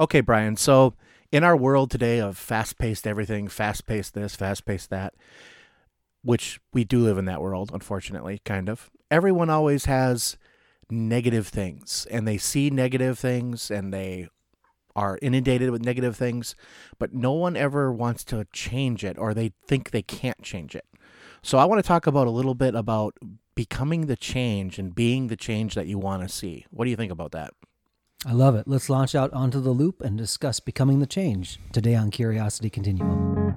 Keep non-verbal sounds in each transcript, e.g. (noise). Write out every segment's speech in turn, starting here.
Okay, Brian. So, in our world today of fast paced everything, fast paced this, fast paced that, which we do live in that world, unfortunately, kind of, everyone always has negative things and they see negative things and they are inundated with negative things, but no one ever wants to change it or they think they can't change it. So, I want to talk about a little bit about becoming the change and being the change that you want to see. What do you think about that? I love it. Let's launch out onto the loop and discuss becoming the change today on Curiosity Continuum.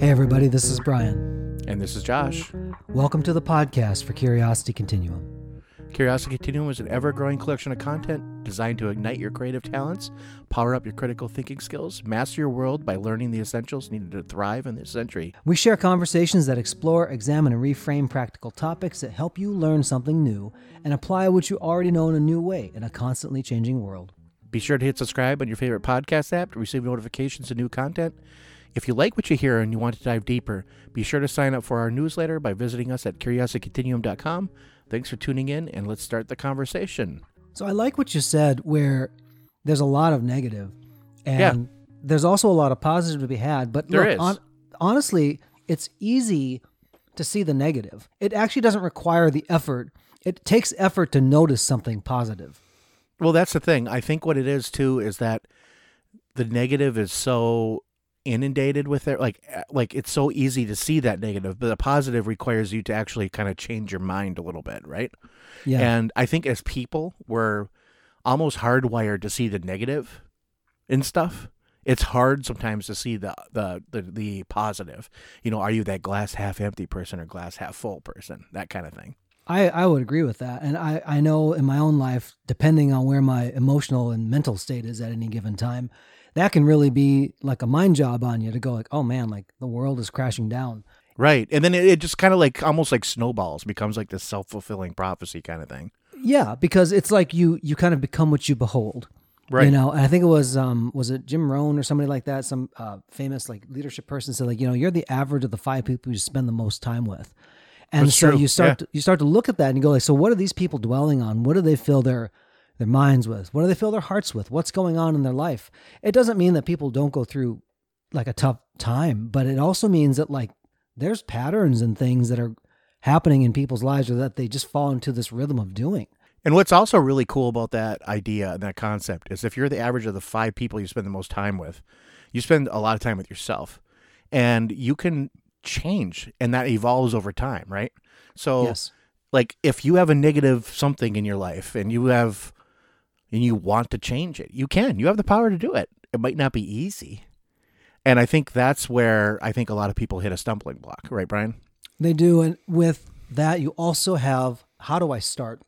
Hey, everybody, this is Brian. And this is Josh. Welcome to the podcast for Curiosity Continuum. Curiosity Continuum is an ever growing collection of content designed to ignite your creative talents, power up your critical thinking skills, master your world by learning the essentials needed to thrive in this century. We share conversations that explore, examine, and reframe practical topics that help you learn something new and apply what you already know in a new way in a constantly changing world. Be sure to hit subscribe on your favorite podcast app to receive notifications of new content. If you like what you hear and you want to dive deeper, be sure to sign up for our newsletter by visiting us at curiositycontinuum.com. Thanks for tuning in, and let's start the conversation. So I like what you said, where there's a lot of negative, and Yeah. there's also a lot of positive to be had. But There look, is. honestly, it's easy to see the negative. It actually doesn't require the effort. It takes effort to notice something positive. Well, that's the thing. I think what it is too is that the negative is so inundated with it like uh, like it's so easy to see that negative but the positive requires you to actually kind of change your mind a little bit right Yeah. and i think as people we're almost hardwired to see the negative in stuff it's hard sometimes to see the, the the the positive you know are you that glass half empty person or glass half full person that kind of thing I, I would agree with that. And I, I know in my own life, depending on where my emotional and mental state is at any given time, that can really be like a mind job on you to go like, oh man, like the world is crashing down. Right. And then it, it just kind of like almost like snowballs becomes like this self fulfilling prophecy kind of thing. Yeah, because it's like you you kind of become what you behold. Right. You know, and I think it was um was it Jim Rohn or somebody like that, some uh, famous like leadership person said like, you know, you're the average of the five people you spend the most time with. And That's so true, you start yeah. to, you start to look at that and you go like, so what are these people dwelling on? What do they fill their their minds with? What do they fill their hearts with? What's going on in their life? It doesn't mean that people don't go through like a tough time, but it also means that like there's patterns and things that are happening in people's lives or that they just fall into this rhythm of doing. And what's also really cool about that idea and that concept is if you're the average of the five people you spend the most time with, you spend a lot of time with yourself. And you can change and that evolves over time, right? So yes. like if you have a negative something in your life and you have and you want to change it, you can. You have the power to do it. It might not be easy. And I think that's where I think a lot of people hit a stumbling block, right, Brian? They do. And with that, you also have how do I start?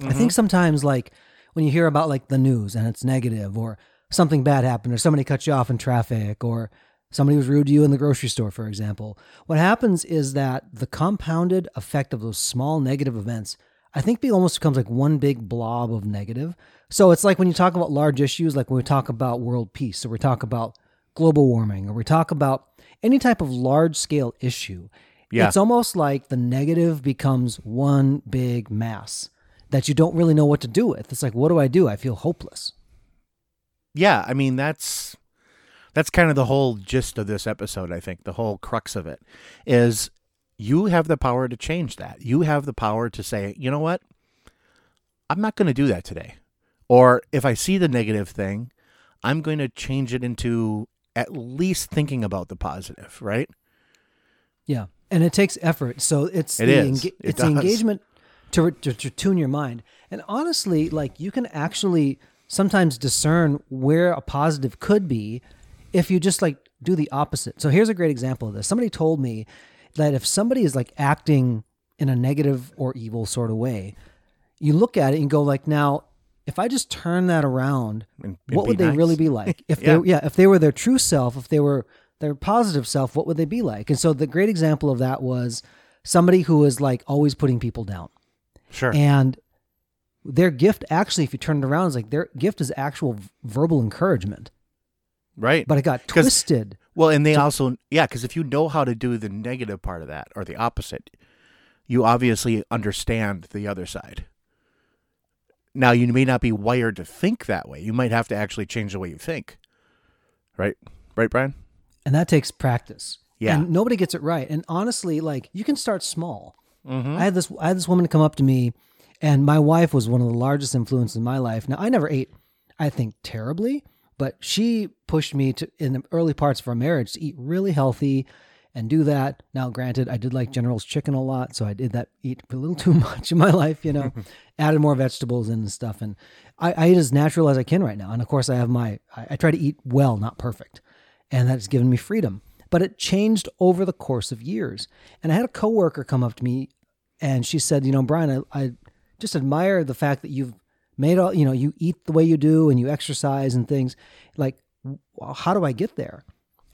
I Mm-hmm. think sometimes, like when you hear about like the news and it's negative, or something bad happened, or somebody cut you off in traffic, or somebody was rude to you in the grocery store, for example, what happens is that the compounded effect of those small negative events, I think, be almost becomes like one big blob of negative. So it's like when you talk about large issues, like when we talk about world peace, or we talk about global warming, or we talk about any type of large scale issue. Yeah. It's almost like the negative becomes one big mass that you don't really know what to do with. It's like, what do I do? I feel hopeless. Yeah, I mean that's that's kind of the whole gist of this episode, I think. The whole crux of it is you have the power to change that. You have the power to say, "You know what? I'm not going to do that today." Or if I see the negative thing, I'm going to change it into at least thinking about the positive, right? Yeah. And it takes effort. So it's It the is. It it's the engagement to, to to tune your mind. And honestly, like you can actually sometimes discern where a positive could be if you just like do the opposite. So here's a great example of this. Somebody told me that if somebody is like acting in a negative or evil sort of way, you look at it and go like, now, if I just turn that around, And- and what would they nice. really be like? (laughs) If Yeah. they yeah, if they were their true self, if they were their positive self, what would they be like? And so the great example of that was somebody who was like always putting people down. Sure. And their gift actually, if you turn it around, is like their gift is actual verbal encouragement, Right. but it got twisted. Well, and they also, yeah, because if you know how to do the negative part of that or the opposite, you obviously understand the other side. Now, you may not be wired to think that way. You might have to actually change the way you think. Right? Right, Brian? And that takes practice. Yeah. And nobody gets it right. And honestly, like you can start small. Mm-hmm. I had this I had this woman come up to me and my wife was one of the largest influences in my life. Now I never ate, I think, terribly, but she pushed me to in the early parts of our marriage to eat really healthy and do that. Now, granted, I did like General's chicken a lot, so I did that eat a little (laughs) too much in my life, you know. (laughs) Added more vegetables and stuff, and I, I eat as natural as I can right now. And of course, I have my I, I try to eat well, not perfect, and that's given me freedom. But it changed over the course of years. And I had a coworker come up to me, and she said, "You know, Brian, I, I just admire the fact that you've made all you know you eat the way you do and you exercise and things like how do i get there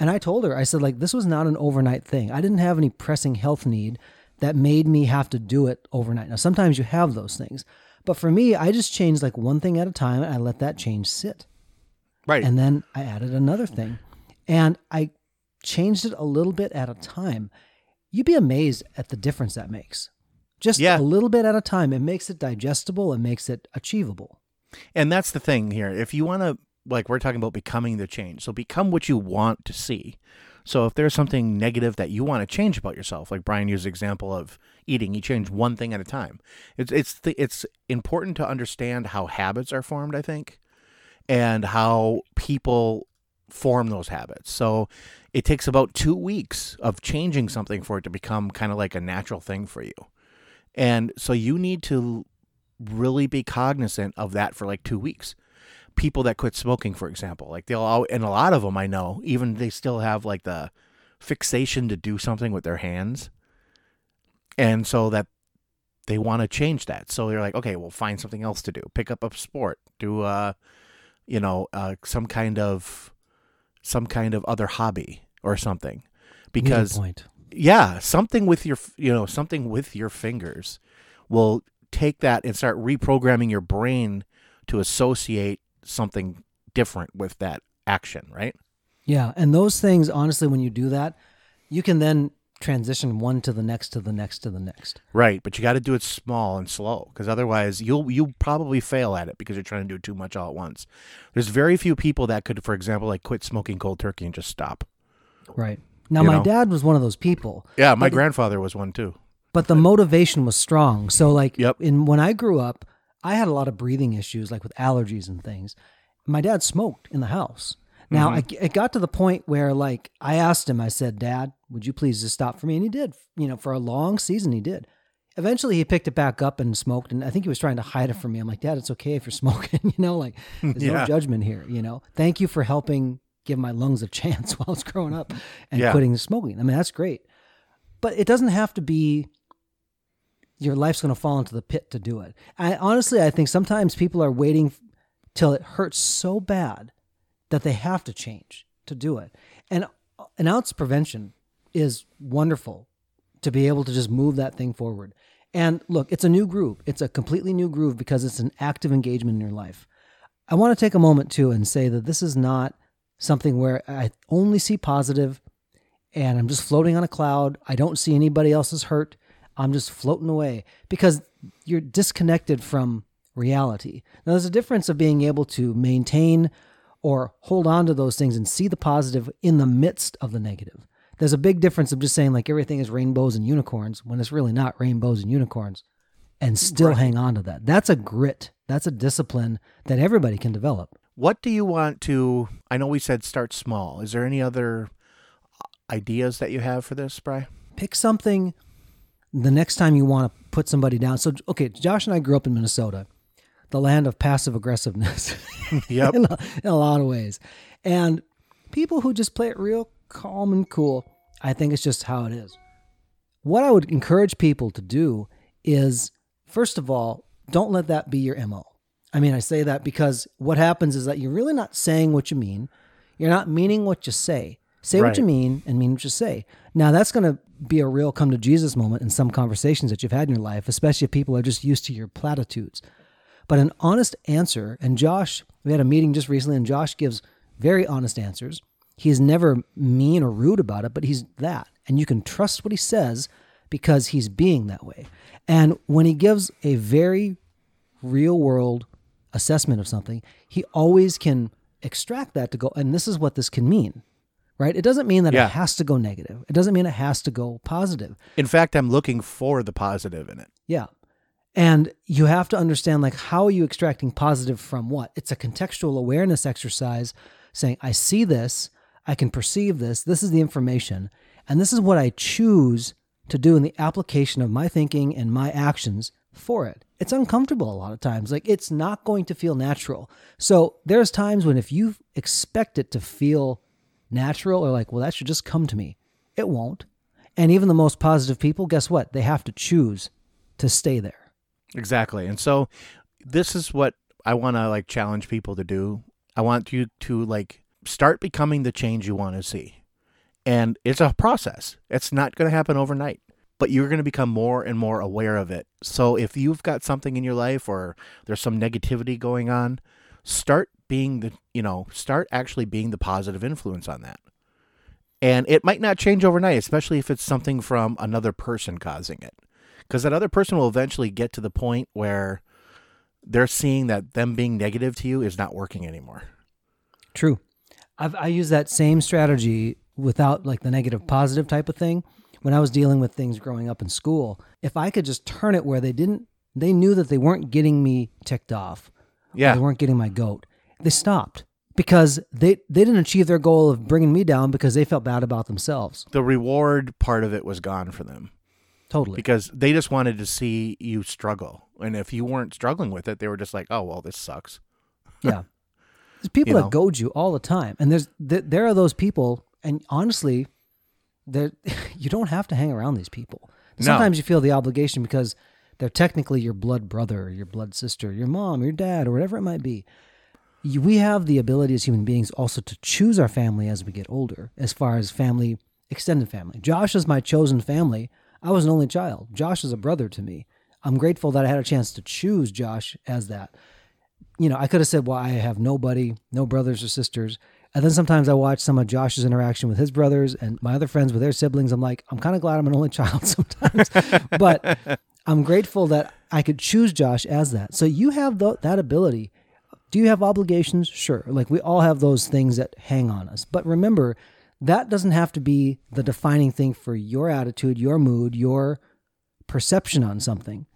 and i told her i said like this was not an overnight thing i didn't have any pressing health need that made me have to do it overnight now sometimes you have those things but for me i just changed like one thing at a time and i let that change sit Right. and then I added another thing. And I changed it a little bit at a time. You'd be amazed at the difference that makes. Just Yeah. a little bit at a time. It makes it digestible, it makes it achievable. And that's the thing here. If you want to, like, we're talking about becoming the change. So become what you want to see. So if there's something negative that you want to change about yourself, like Brian used the example of eating, you change one thing at a time. It's it's the, it's important to understand how habits are formed. I think, and how people form those habits. So it takes about two weeks of changing something for it to become kind of like a natural thing for you. And so you need to really be cognizant of that for like two weeks. People that quit smoking, for example, like they'll, al- and a lot of them I know, even they still have like the fixation to do something with their hands. And so that they want to change that. So they're like, okay, well, find something else to do. Pick up a sport, do, uh, you know, uh, some kind of, some kind of other hobby or something. You get a Because. Yeah, something with your, you know, something with your fingers will take that and start reprogramming your brain to associate something different with that action, right? Yeah. And those things, honestly, when you do that, you can then transition one to the next to the next to the next. Right, but you got to do it small and slow because otherwise you'll you'll probably fail at it because you're trying to do too much all at once. There's very few people that could, for example, like quit smoking cold turkey and just stop. Right. Now, my know? dad was one of those people. Yeah, my grandfather was one too. but the motivation was strong. So like Yep. in when I grew up, I had a lot of breathing issues like with allergies and things. My dad smoked in the house. Now mm-hmm. I, it got to the point where like I asked him, I said, "Dad, would you please just stop for me?" And he did. You know, for a long season, he did. Eventually, he picked it back up and smoked, and I think he was trying to hide it from me. I'm like, Dad, it's okay if you're (laughs) smoking. you know, like (laughs) there's no judgment here. You know, thank you for helping give my lungs a (laughs) chance while I was growing up and Yeah. quitting smoking. I mean, that's great, but it doesn't have to be your life's going to fall into the pit to do it. I honestly, I think sometimes people are waiting till it hurts so bad that they have to change to do it. And uh, an ounce prevention is wonderful to be able to just move that thing forward. And look, it's a new groove. It's a completely new groove because it's an active engagement in your life. I want to take a moment too and say that this is not something where I only see positive and I'm just floating on a cloud. I don't see anybody else's hurt. I'm just floating away because you're disconnected from reality. Now, there's a difference of being able to maintain or hold on to those things and see the positive in the midst of the negative. There's a big difference of just saying like everything is rainbows and unicorns when it's really not rainbows and unicorns and still hang on to that. That's a grit. That's a discipline that everybody can develop. What do you want to? I know we said start small. Is there any other uh, ideas that you have for this, Bry? pick something the next time you want to put somebody down. So, okay, Josh and I grew up in Minnesota, the land of passive aggressiveness (laughs) Yep. in, a, in a lot of ways. And people who just play it real calm and cool, I think it's just how it is. What I would encourage people to do is, first of all, don't let that be your MO. I mean, I say that because what happens is that you're really not saying what you mean. You're not meaning what you say. Say what you mean and mean what you say. Now, that's going to be a real come to Jesus moment in some conversations that you've had in your life, especially if people are just used to your platitudes. But an honest answer, and Josh, we had a meeting just recently, and Josh gives very honest answers. He's never mean or rude about it, but he's that. And you can trust what he says because he's being that way. And when he gives a very real world assessment of something, he always can extract that to go, and this is what this can mean, right? It doesn't mean that Yeah. it has to go negative. It doesn't mean it has to go positive. In fact, I'm looking for the positive in it. Yeah. And you have to understand like how are you extracting positive from what? It's a contextual awareness exercise saying, I see this, I can perceive this, this is the information, and this is what I choose to do in the application of my thinking and my actions for it. It's uncomfortable a lot of times. Like it's not going to feel natural. So there's times when if you expect it to feel natural or like, well, that should just come to me, it won't. And even the most positive people, guess what? They have to choose to stay there. Exactly. And so this is what I want to like challenge people to do. I want you to like start becoming the change you want to see. And it's a process. It's not going to happen overnight, but you're going to become more and more aware of it. So if you've got something in your life or there's some negativity going on, start being the, you know, start actually being the positive influence on that. And it might not change overnight, especially if it's something from another person causing it because that other person will eventually get to the point where they're seeing that them being negative to you is not working anymore. True. I've, I use that same strategy without like the negative positive type of thing. When I was dealing with things growing up in school, if I could just turn it where they didn't, they knew that they weren't getting me ticked off. Yeah. They weren't getting my goat. They stopped because they, they didn't achieve their goal of bringing me down because they felt bad about themselves. The reward part of it was gone for them Totally. because they just wanted to see you struggle. And if you weren't struggling with it, they were just like, oh, well, this sucks. Yeah. (laughs) There's people You that goad you all the time. And there's th- there are those people and honestly, there (laughs) you don't have to hang around these people. No. Sometimes you feel the obligation because they're technically your blood brother, your blood sister, your mom, your dad, or whatever it might be. You, we have the ability as human beings also to choose our family as we get older, as far as family, extended family. Josh is my chosen family. I was an only child. Josh is a brother to me. I'm grateful that I had a chance to choose Josh as that you know, I could have said, well, I have nobody, no brothers or sisters. And then sometimes I watch some of Josh's interaction with his brothers and my other friends with their siblings. I'm like, I'm kind of glad I'm an only child (laughs) sometimes, but I'm grateful that I could choose Josh as that. So you have th- that ability. Do you have obligations? Sure. Like we all have those things that hang on us. But remember, that doesn't have to be the defining thing for your attitude, your mood, your perception on something.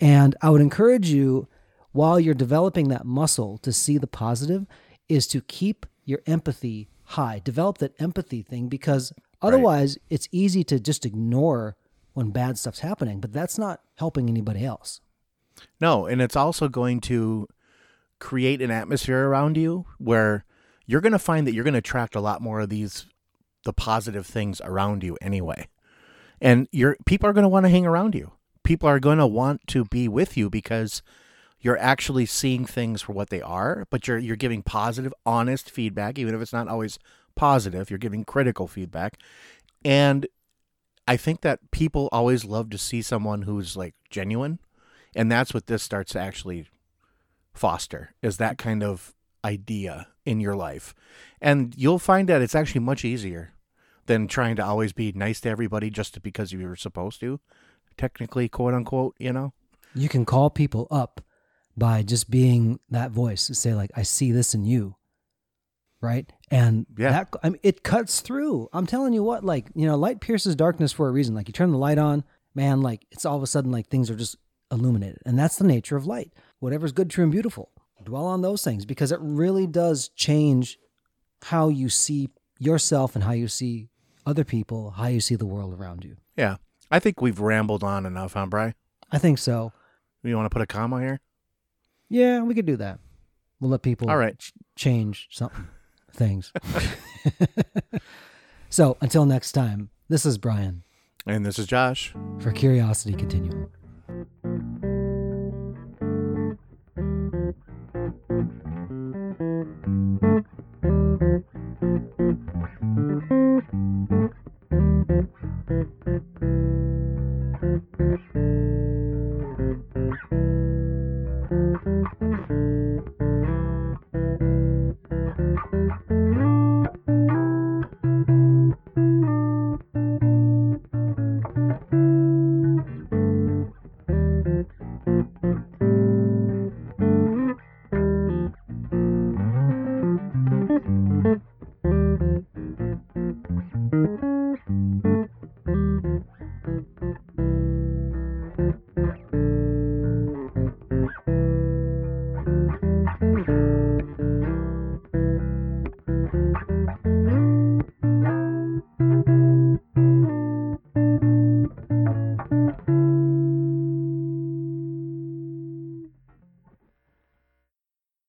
And I would encourage you while you're developing that muscle to see the positive is to keep your empathy high. Develop that empathy thing because otherwise it's easy to just ignore when bad stuff's happening, but that's not helping anybody else. No, and it's also going to create an atmosphere around you where you're going to find that you're going to attract a lot more of these the positive things around you anyway. And you're people are going to want to hang around you. People are going to want to be with you because you're actually seeing things for what they are, but you're you're giving positive, honest feedback even if it's not always positive, you're giving critical feedback. And I think that people always love to see someone who's like genuine and that's what this starts to actually foster is that kind of idea in your life and you'll find that it's actually much easier than trying to always be nice to everybody just because you were supposed to technically quote unquote you know You can call people up by just being that voice. To say like, "I see this in you," right? And Yeah. that I mean, it cuts through. I'm telling you what, like you know, light pierces darkness for a reason. Like you turn the light on, man, like it's all of a sudden like things are just illuminated, and that's the nature of light. Whatever's good, true, and beautiful. Dwell on those things because it really does change how you see yourself and how you see other people, how you see the world around you. yeah i think we've rambled on enough huh bry I think so. you want to put a comma here Yeah, we could do that. We'll let people All right. ch- change something things. (laughs) so until next time, this is Brian and this is josh for Curiosity Continuum.